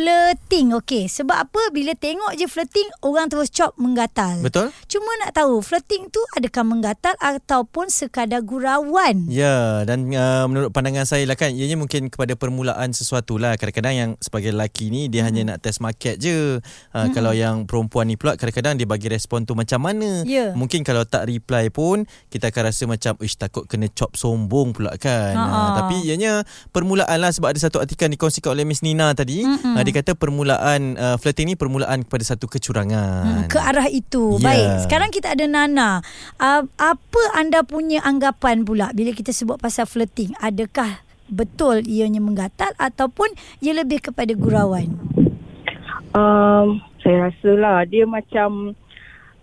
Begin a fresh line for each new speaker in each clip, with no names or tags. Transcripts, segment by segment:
flirting. Okey, sebab apa bila tengok je flirting orang terus cop menggatal.
Betul?
Cuma nak tahu flirting tu adakah menggatal ataupun sekadar gurauan?
Ya, dan uh, menurut pandangan saya lah kan, ianya mungkin kepada permulaan sesuatu lah. Kadang-kadang yang sebagai lelaki ni, dia hmm. hanya nak test market je. Uh, hmm. Kalau yang perempuan ni pula, kadang-kadang dia bagi respon tu macam mana.
Ya.
Mungkin kalau tak reply pun, kita akan rasa macam, ish takut kena cop sombong pula kan. Uh, tapi ianya permulaan lah sebab ada satu artikel dikongsikan oleh Miss Nina tadi.
Mm-mm.
Uh, dia kata permulaan uh, flirting ni permulaan kepada satu kecurangan.
Hmm, ke arah itu.
Ya.
Baik, sekarang kita ada Nana. Uh, apa anda punya anggapan pula bila kita sebut pasal flirting? Adakah betul ianya menggatal ataupun ia lebih kepada gurauan?
Um, saya rasa lah dia macam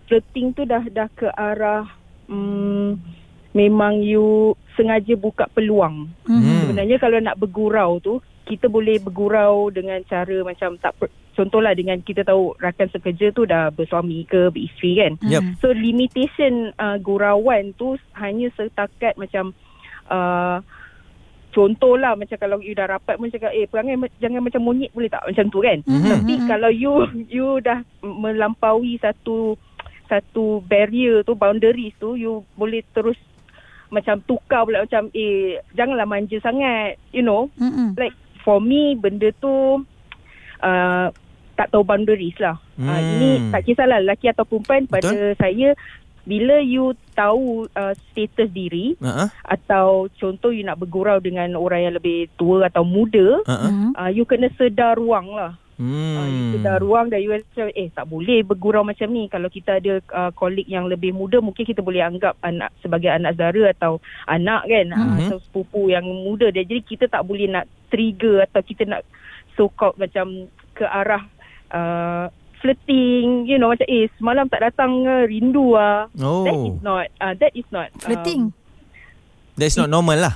flirting tu dah dah ke arah um, memang you sengaja buka peluang.
Hmm.
Sebenarnya kalau nak bergurau tu kita boleh bergurau dengan cara macam tak per, contohlah dengan kita tahu rakan sekerja tu dah bersuami ke beristeri kan.
Yep.
Hmm.
So limitation uh, gurauan tu hanya setakat macam uh, contohlah macam kalau you dah rapat pun cakap eh perangai ma- jangan macam monyet boleh tak macam tu kan.
Mhm.
Tapi
Mhm.
kalau you you dah melampaui satu satu barrier tu boundaries tu you boleh terus macam tukar pula macam eh janganlah manja sangat you know
Mm-mm.
like for me benda tu uh, tak tahu boundaries lah. Hmm. Uh, ini tak kisahlah lelaki atau perempuan pada
Betul.
saya bila you tahu uh, status diri
Uh-huh.
atau contoh you nak bergurau dengan orang yang lebih tua atau muda
Uh-huh.
Uh, you kena sedar ruang lah.
Hmm.
Uh, you sedar ruang dan you rasa eh tak boleh bergurau macam ni. Kalau kita ada uh, colleague yang lebih muda mungkin kita boleh anggap anak sebagai anak saudara atau anak kan
Mhm.
uh, atau sepupu yang muda dia. Jadi kita tak boleh nak trigger atau kita nak so called macam ke arah uh, flirting you know macam eh semalam tak datang rindu ah. That is
Oh.
not uh, that is not
Flirting.
Um,
That's not normal lah.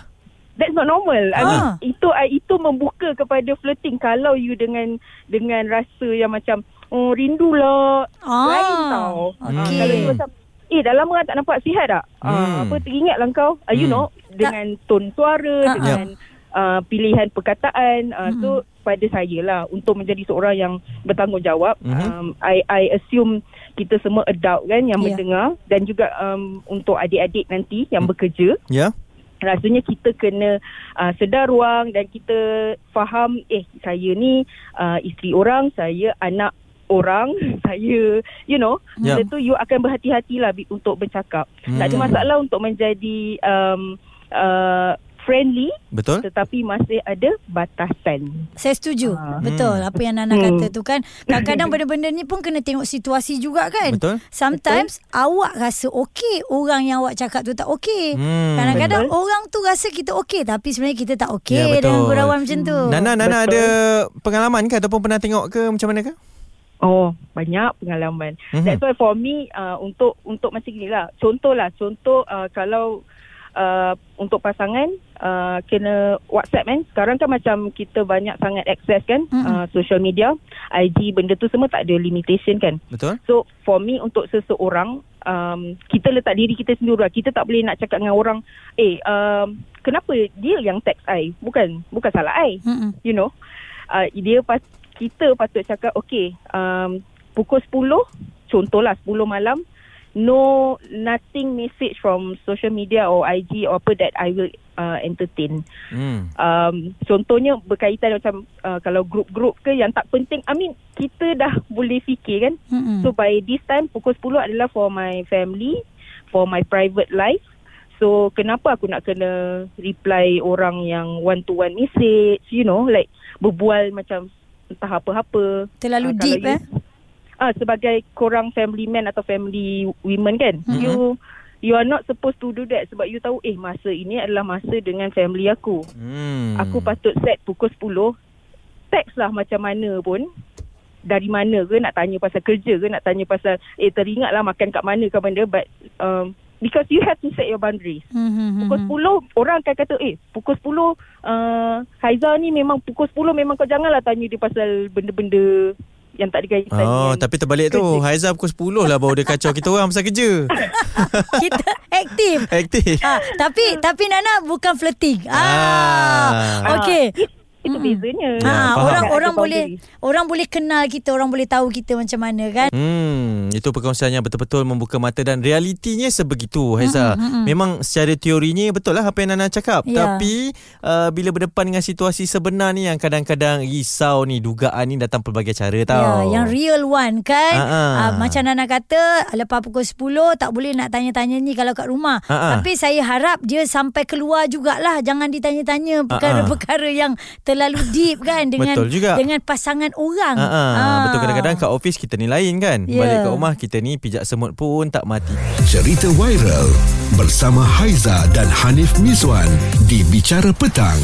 That's not normal. I mean,
Ah.
itu uh, itu membuka kepada flirting kalau you dengan dengan rasa yang macam oh rindulah
Ah,
lain tau. Ah,
okey.
kalau you macam eh dah lama tak nampak sihat tak? Ah,
Hmm.
apa teringat lah kau? Uh, you
Hmm.
know dengan tone suara
Ah,
dengan uh, pilihan perkataan uh,
Mm-mm.
tu pada saya lah untuk menjadi seorang yang bertanggungjawab
Mhm.
um, I I assume kita semua adult kan yang
Ya.
mendengar dan juga um, untuk adik-adik nanti yang
Hmm.
bekerja
Ya.
rasanya kita kena uh, sedar ruang dan kita faham eh saya ni uh, isteri orang saya anak orang saya you know yeah. tu you akan berhati-hatilah untuk bercakap
Hmm.
tak ada masalah untuk menjadi um, uh, friendly
Betul?
tetapi masih ada batasan
Saya setuju.
Ah.
Betul apa yang Nana
Hmm.
kata tu kan. Kadang-kadang benda-benda ni pun kena tengok situasi juga kan.
Betul?
Sometimes awak rasa okey, orang yang awak cakap tu tak okey.
Hmm.
Kadang-kadang
Betul.
orang tu rasa kita okey tapi sebenarnya kita tak okey
Ya, betul.
dengan gurauan macam tu.
Nana, Nana
Betul.
ada pengalaman ke ataupun pernah tengok ke macam mana ke?
Oh, banyak pengalaman.
Mhm.
That's why for me uh, untuk untuk macam ni lah. Contohlah, contoh uh, kalau uh, untuk pasangan uh, kena WhatsApp kan. Sekarang kan macam kita banyak sangat access kan
Mhm.
uh, social media, IG benda tu semua tak ada limitation kan.
Betul?
So for me untuk seseorang um, kita letak diri kita sendiri lah. Kita tak boleh nak cakap dengan orang, eh um, kenapa dia yang text I? Bukan bukan salah I
Mm-mm.
you know uh, dia pas kita patut cakap okay um, pukul 10 contohlah 10 malam no nothing message from social media or IG or apa that I will uh, entertain
Hmm.
um, contohnya berkaitan macam uh, kalau grup-grup ke yang tak penting I mean kita dah boleh fikir kan
Mm-mm.
So by this time pukul 10 adalah for my family, for my private life. So kenapa aku nak kena reply orang yang one to one message, you know, like berbual macam entah apa-apa.
Terlalu
kalau
deep
you-
eh.
Ah sebagai korang family man atau family women kan,
Mhm.
you you are not supposed to do that sebab you tahu eh masa ini adalah masa dengan family aku.
Hmm.
Aku patut set pukul 10 Text lah macam mana pun Dari mana ke Nak tanya pasal kerja ke Nak tanya pasal Eh teringat lah makan kat mana ke benda But um, Because you have to set your boundaries
Mm-hmm.
Pukul 10 Orang akan kata Eh pukul 10 uh, Haiza ni memang Pukul 10 memang kau janganlah tanya dia pasal Benda-benda yang tak ada kaitan
Oh,
dengan
tapi terbalik tu.
kerja.
Haiza pukul 10 lah baru dia kacau kita orang masa kerja.
Kita aktif.
Aktif.
Ah, tapi tapi Nana bukan flirting. Ah.
Ah.
Okey.
Itu bezanya.
Ya,
Ha,
faham.
orang orang boleh
boundary.
orang boleh kenal kita, orang boleh tahu kita macam mana kan?
Hmm, itu perkongsian yang betul-betul membuka mata dan realitinya sebegitu Haiza. Hmm, Memang secara teorinya betul lah apa yang Nana cakap.
Ya.
Tapi uh, bila berdepan dengan situasi sebenar ni yang kadang-kadang risau ni, dugaan ni datang pelbagai cara tau.
Ya, yang real one kan.
Ah, ah.
Ah, macam Nana kata, lepas pukul 10 tak boleh nak tanya-tanya ni kalau kat rumah.
Ah, ah.
Tapi saya harap dia sampai keluar jugalah. Jangan ditanya-tanya perkara-perkara yang terlalu deep kan dengan
Betul juga.
dengan pasangan orang.
Ha ah,
Ah.
betul kadang-kadang kat office kita ni lain kan.
Ya.
Balik kat rumah kita ni pijak semut pun tak mati.
Cerita viral bersama Haiza dan Hanif Miswan di Bicara Petang.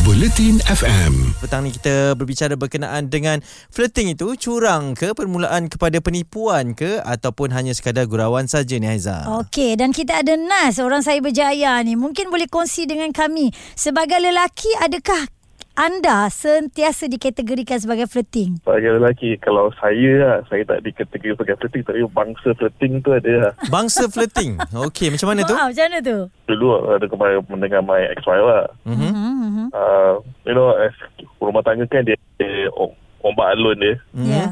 Buletin FM.
Petang ni kita berbicara berkenaan dengan flirting itu curang ke permulaan kepada penipuan ke ataupun hanya sekadar gurauan saja ni Haiza.
Okey dan kita ada Nas orang saya berjaya ni mungkin boleh kongsi dengan kami sebagai lelaki adakah anda sentiasa dikategorikan sebagai flirting?
Sebagai lelaki Kalau saya lah Saya tak dikategori sebagai flirting Tapi bangsa flirting tu ada lah
Bangsa flirting. Okey, macam mana tu?
Ah, macam mana tu?
Dulu ada kemarin mendengar my ex-wife lah
Mhm.
Mm-hmm.
uh, You know as Rumah tangga kan dia, dia om- Ombak alun dia
Mhm.
Ya.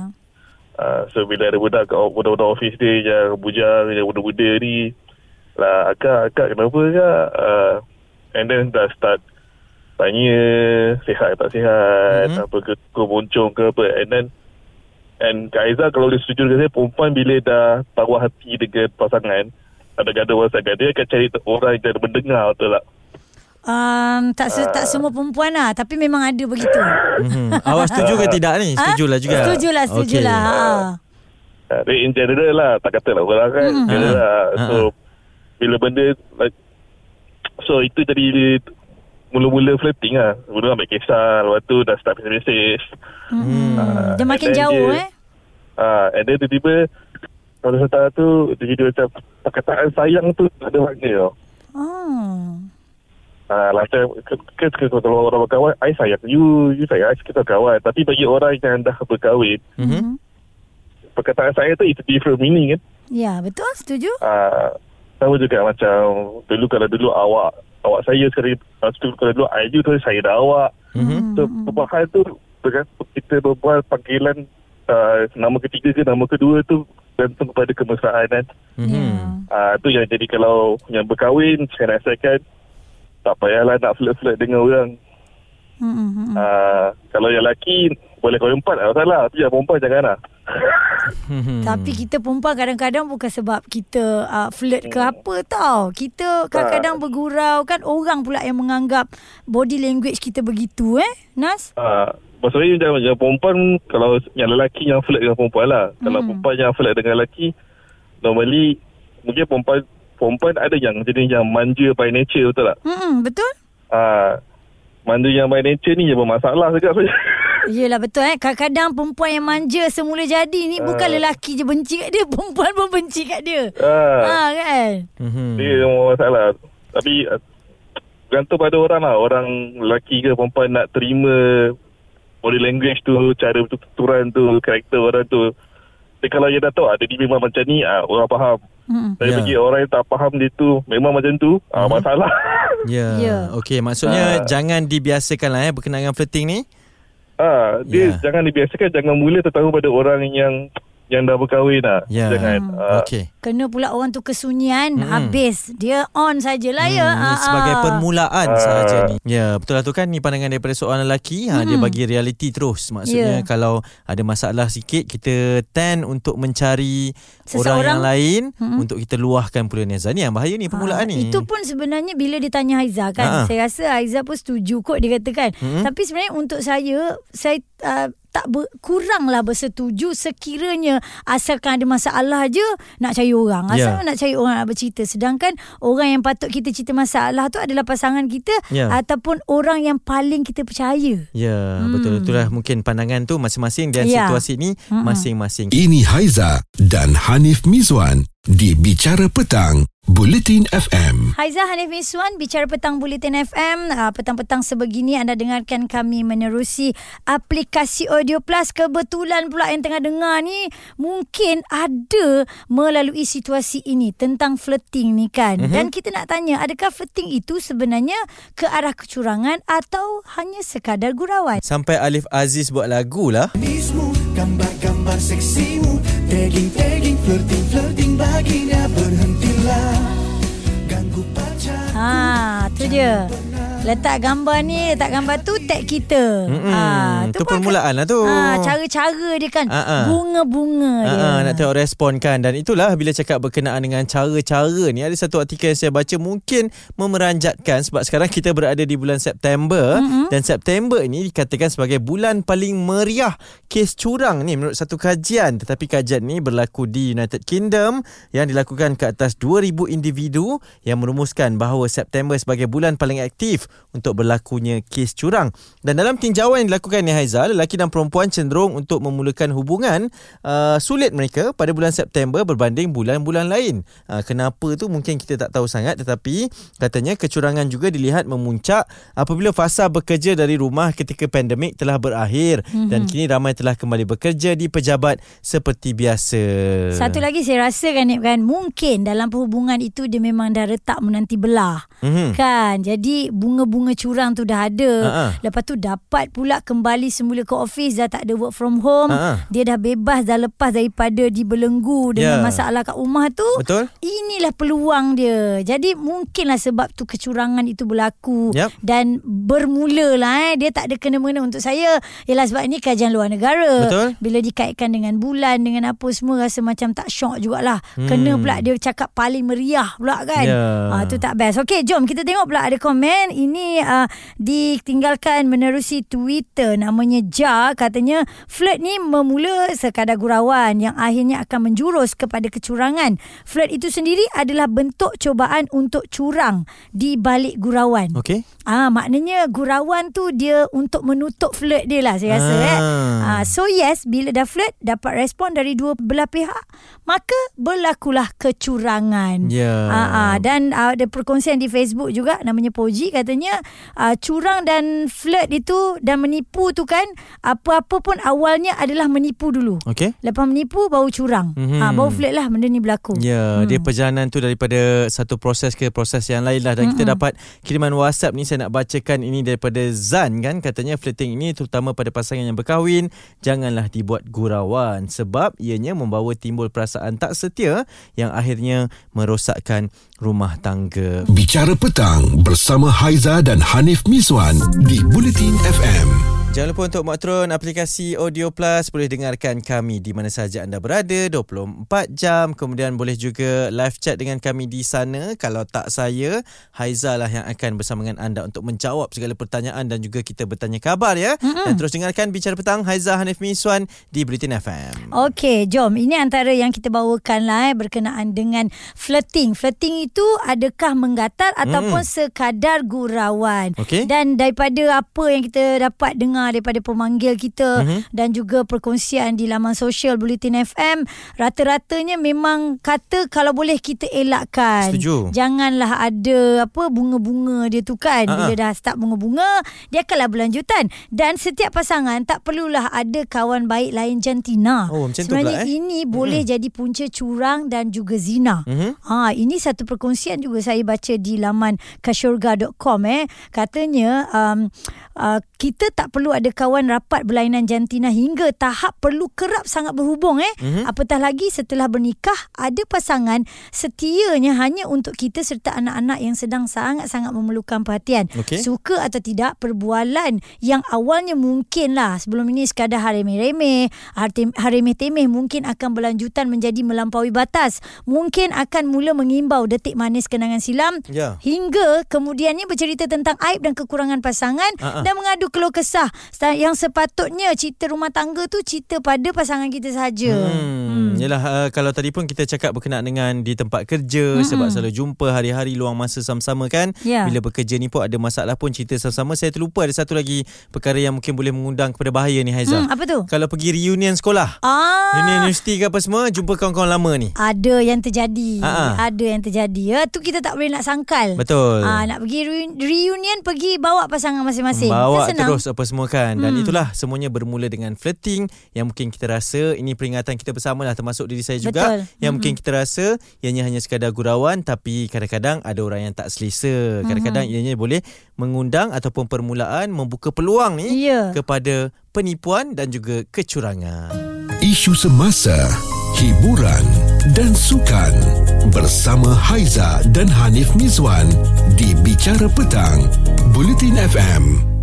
uh, So bila ada budak kat Budak-budak office dia Yang bujang Yang budak-budak ni Lah akak Akak kenapa kak uh, And then dah start Tanya Sihat tak sihat
Mhm.
Apa ke Ke boncong ke apa And then And Kak Aizah kalau dia setuju dengan saya Perempuan bila dah Taruh hati dengan pasangan Ada gaduh pasangan Dia akan cari orang yang mendengar Betul tak
Um, tak se- tak semua perempuan lah tapi memang ada begitu.
Mhm. Awak setuju ke tidak ni? Setujulah juga.
Setujulah, setujulah.
Okey.
Ha.
Uh, dia in general lah Tak kata lah orang kan
Mhm.
mm. general lah
Ha,
So Bila benda like, So itu jadi Mula-mula flirting lah Mula ambil kisah Lepas tu dah start message
Hmm.
Ah,
Dia makin jauh
dia-
eh.
Ah, And then tiba-tiba Pada saat tu Dia jadi macam Perkataan sayang tu Tak ada makna tau
Oh.
Ah, macam ke, ke, ke, kalau orang berkawan I sayang you You sayang I kita kawan Tapi bagi orang yang dah berkahwin
Mhm.
Perkataan sayang tu It's a different meaning kan
Ya, betul setuju?
Ah, sama juga macam dulu kalau dulu awak awak saya sekarang uh, dulu kalau dulu I you tu saya dah awak.
Mhm.
So perubahan tu kita berbual panggilan uh, nama ketiga ke nama kedua tu bergantung kepada kemesraan kan.
Mhm.
Ya.
Ah tu yang jadi kalau yang berkahwin saya rasakan tak payahlah nak flirt-flirt dengan orang.
Hmm, hmm, hmm.
Ah kalau yang lelaki boleh kau empat tak salah tapi yang perempuan janganlah.
Mhm.
Tapi kita perempuan kadang-kadang bukan sebab kita uh, flirt ke apa tau. Kita kadang-kadang bergurau kan orang pula yang menganggap body language kita begitu eh. Nas?
Ah, maksudnya macam yang perempuan kalau yang lelaki yang flirt dengan perempuan lah. Hmm. Kalau perempuan yang flirt dengan lelaki normally mungkin perempuan perempuan ada yang jenis yang manja by nature betul tak?
Hmm, betul?
Ah, manja yang by nature ni je bermasalah dekat saya.
Yelah betul eh. Kadang-kadang perempuan yang manja semula jadi ni bukan lelaki je benci kat dia. Perempuan pun benci kat dia.
ah,
Ha kan?
Mhm.
dia yang bermasalah. Tapi ah, bergantung pada orang lah. Orang lelaki ke perempuan nak terima body language tu, cara tuturan tu, karakter orang tu. Tapi kalau dia dah tahu ada dia memang macam ni, ah, orang faham.
Hmm.
Tapi
Ya.
bagi orang yang tak faham dia tu memang macam tu, ah, masalah.
Ya.
Ya.
Okey, maksudnya
Ah.
jangan dibiasakan lah eh berkenaan dengan flirting ni.
ah, dia
Ya.
jangan dibiasakan jangan mula tertahu pada orang yang yang dah berkahwin lah.
Ya.
Jangan. ah,
Okey.
Kena pula orang tu kesunyian
Hmm.
habis. Dia on sajalah ya.
Hmm, ni
Ah,
sebagai
ah.
permulaan
Ah.
sahaja ni. Ya, betul lah tu kan ni pandangan daripada seorang lelaki. Ha, dia bagi realiti terus. Maksudnya
Ya.
kalau ada masalah sikit kita tend untuk mencari orang
Seseorang.
yang lain
Mm-mm.
untuk kita luahkan puluhan Nezah. Ni yang bahaya ni permulaan
Ah,
ni.
Itu pun sebenarnya bila ditanya Haiza kan.
Ah.
Saya rasa Haiza pun setuju kot dia kata kan.
Hmm.
Tapi sebenarnya untuk saya, saya uh, tak ber, kuranglah bersetuju sekiranya asalkan ada masalah je nak cari orang. Asal
Ya.
nak cari orang nak bercerita. Sedangkan orang yang patut kita cerita masalah tu adalah pasangan kita
Ya.
ataupun orang yang paling kita percaya.
Ya,
Hmm.
betul. Itulah mungkin pandangan tu masing-masing dan
Ya.
situasi ni
Mm-mm.
masing-masing.
Ini Haiza dan Hanif Miswan di Bicara Petang, Buletin FM.
Haiza Hanif Miswan bicara petang Bulletin FM. Uh, petang-petang sebegini anda dengarkan kami menerusi aplikasi Audio Plus. Kebetulan pula yang tengah dengar ni mungkin ada melalui situasi ini tentang flirting ni kan. Mm-hmm. Dan kita nak tanya adakah flirting itu sebenarnya ke arah kecurangan atau hanya sekadar gurauan?
Sampai Alif Aziz buat lagu lah.
Manismu, gambar-gambar seksimu. Tagging-tagging, flirting-flirting baginya Berhentilah. Ganggu pacar
Ha, tu dia. Letak gambar ni, letak gambar tu tag kita.
Mm-mm.
Ha,
Tu permulaan lah tu.
Ha, cara-cara dia kan.
Ha, ha.
Bunga-bunga dia.
Uh, nak tengok respon kan Dan itulah bila cakap berkenaan dengan cara-cara ni Ada satu artikel yang saya baca mungkin memeranjatkan Sebab sekarang kita berada di bulan September mm-hmm. Dan September ini dikatakan sebagai bulan paling meriah Kes curang ni menurut satu kajian Tetapi kajian ni berlaku di United Kingdom Yang dilakukan ke atas 2,000 individu Yang merumuskan bahawa September sebagai bulan paling aktif Untuk berlakunya kes curang Dan dalam tinjauan yang dilakukan ni Haizal Lelaki dan perempuan cenderung untuk memulakan hubungan uh, sulit mereka pada bulan September berbanding bulan-bulan lain. Uh, kenapa tu mungkin kita tak tahu sangat tetapi katanya kecurangan juga dilihat memuncak apabila fasa bekerja dari rumah ketika pandemik telah berakhir mm-hmm. dan kini ramai telah kembali bekerja di pejabat seperti biasa.
Satu lagi saya rasa kan Nip, kan mungkin dalam perhubungan itu dia memang dah retak menanti belah.
Mhm.
Kan jadi bunga-bunga curang tu dah ada.
Ha-ha.
Lepas tu dapat pula kembali semula ke office dah tak ada work from home.
Ha-ha.
Dia dah bebas dah lepas daripada dibelenggu dengan
Ya.
masalah kat rumah tu.
Betul?
Inilah peluang dia. Jadi mungkinlah sebab tu kecurangan itu berlaku
Yap.
dan bermula lah eh. Dia tak ada kena-mena untuk saya. Ialah sebab ini kajian luar negara.
Betul.
Bila dikaitkan dengan bulan dengan apa semua rasa macam tak syok jugalah. Hmm. Kena pula dia cakap paling meriah pula kan.
Ya.
Ah tu tak best. Okey, jom kita tengok pula ada komen. Ini uh, ditinggalkan menerusi Twitter namanya Ja katanya flirt ni memula sekadar gurauan yang akhirnya akan menjurus kepada kecurangan. Flirt itu sendiri adalah bentuk cobaan untuk curang di balik gurauan.
Okey.
Ah maknanya gurauan tu dia untuk menutup flirt dia lah saya rasa
Ah.
eh. Ah so yes bila dah flirt dapat respon dari dua belah pihak maka berlakulah kecurangan.
Ya.
Ah, ah dan ada perkongsian di Facebook juga namanya Poji katanya ah, curang dan flirt itu dan menipu tu kan apa-apa pun awalnya adalah menipu dulu.
Okey.
Lepas menipu baru curang.
Mhm.
Mm-hmm. Ah baru flirt lah benda ni berlaku.
Ya, hmm. dia perjalanan tu daripada satu proses ke proses yang lain lah dan mm-hmm. kita dapat kiriman WhatsApp ni saya nak bacakan ini daripada Zan kan katanya flirting ini terutama pada pasangan yang berkahwin janganlah dibuat gurauan sebab ianya membawa timbul perasaan tak setia yang akhirnya merosakkan rumah tangga.
Bicara petang bersama Haiza dan Hanif Miswan di Buletin FM.
Jangan lupa untuk maktrun aplikasi Audio Plus boleh dengarkan kami di mana sahaja anda berada 24 jam kemudian boleh juga live chat dengan kami di sana kalau tak saya Haiza lah yang akan bersama dengan anda untuk menjawab segala pertanyaan dan juga kita bertanya khabar ya mm-hmm. dan terus dengarkan bicara petang Haiza Hanif Miswan di Bulletin FM.
Okey, jom. Ini antara yang kita bawakan lah eh, berkenaan dengan flirting. Flirting itu adakah menggatal ataupun sekadar gurauan.
Okey.
Dan daripada apa yang kita dapat dengar daripada pemanggil kita
Mhm.
dan juga perkongsian di laman sosial Bulletin FM, rata-ratanya memang kata kalau boleh kita elakkan.
Setuju.
Janganlah ada apa bunga-bunga dia tu kan. Bila dah start bunga-bunga, dia akanlah berlanjutan. Dan setiap pasangan tak perlulah ada kawan baik lain jantina.
Oh, macam tu
Sebenarnya
pula, eh?
ini boleh jadi punca curang dan juga zina.
Mhm.
Ha, ini satu perkongsian juga saya baca di laman kasyurga.com eh. Katanya um, uh, kita tak perlu ada kawan rapat berlainan jantina hingga tahap perlu kerap sangat berhubung eh.
Mhm.
Apatah lagi setelah bernikah ada pasangan setianya hanya untuk kita serta anak-anak yang sedang sangat-sangat memerlukan perhatian.
Okey.
Suka atau tidak perbualan yang awalnya mungkin lah sebelum ini sekadar haremeh-remeh, haremeh-temeh mungkin akan berlanjutan menjadi melampaui batas. Mungkin akan mula mengimbau detik manis kenangan silam
Ya.
hingga kemudiannya bercerita tentang aib dan kekurangan pasangan
Ha-ha.
dan mengadu keluh kesah yang sepatutnya cerita rumah tangga tu cerita pada pasangan kita saja.
Hmm. Hmm, yelah uh, kalau tadi pun kita cakap berkenaan dengan di tempat kerja mm-hmm. sebab selalu jumpa hari-hari luang masa sama-sama kan.
Ya.
Bila bekerja ni pun ada masalah pun cerita sama-sama. Saya terlupa ada satu lagi perkara yang mungkin boleh mengundang kepada bahaya ni Haiza.
Hmm, apa tu?
Kalau pergi reunion sekolah.
Ah.
Reunion universiti ke apa semua jumpa kawan-kawan lama ni.
Ada yang terjadi.
Ha-ha.
Ada yang terjadi. Ya, tu kita tak boleh nak sangkal.
Betul.
Ah, nak pergi reun- reunion pergi bawa pasangan masing-masing.
Bawa
Kan
terus apa semua kan Dan
Hmm.
itulah semuanya bermula dengan flirting Yang mungkin kita rasa Ini peringatan kita bersama lah Termasuk diri saya juga
Betul.
Yang mungkin kita rasa Ianya hanya sekadar gurauan Tapi kadang-kadang ada orang yang tak selesa Kadang-kadang ianya boleh mengundang Ataupun permulaan Membuka peluang ni
Ya.
Kepada penipuan dan juga kecurangan
Isu semasa, hiburan dan sukan bersama Haiza dan Hanif Mizwan di Bicara Petang, Bulletin FM.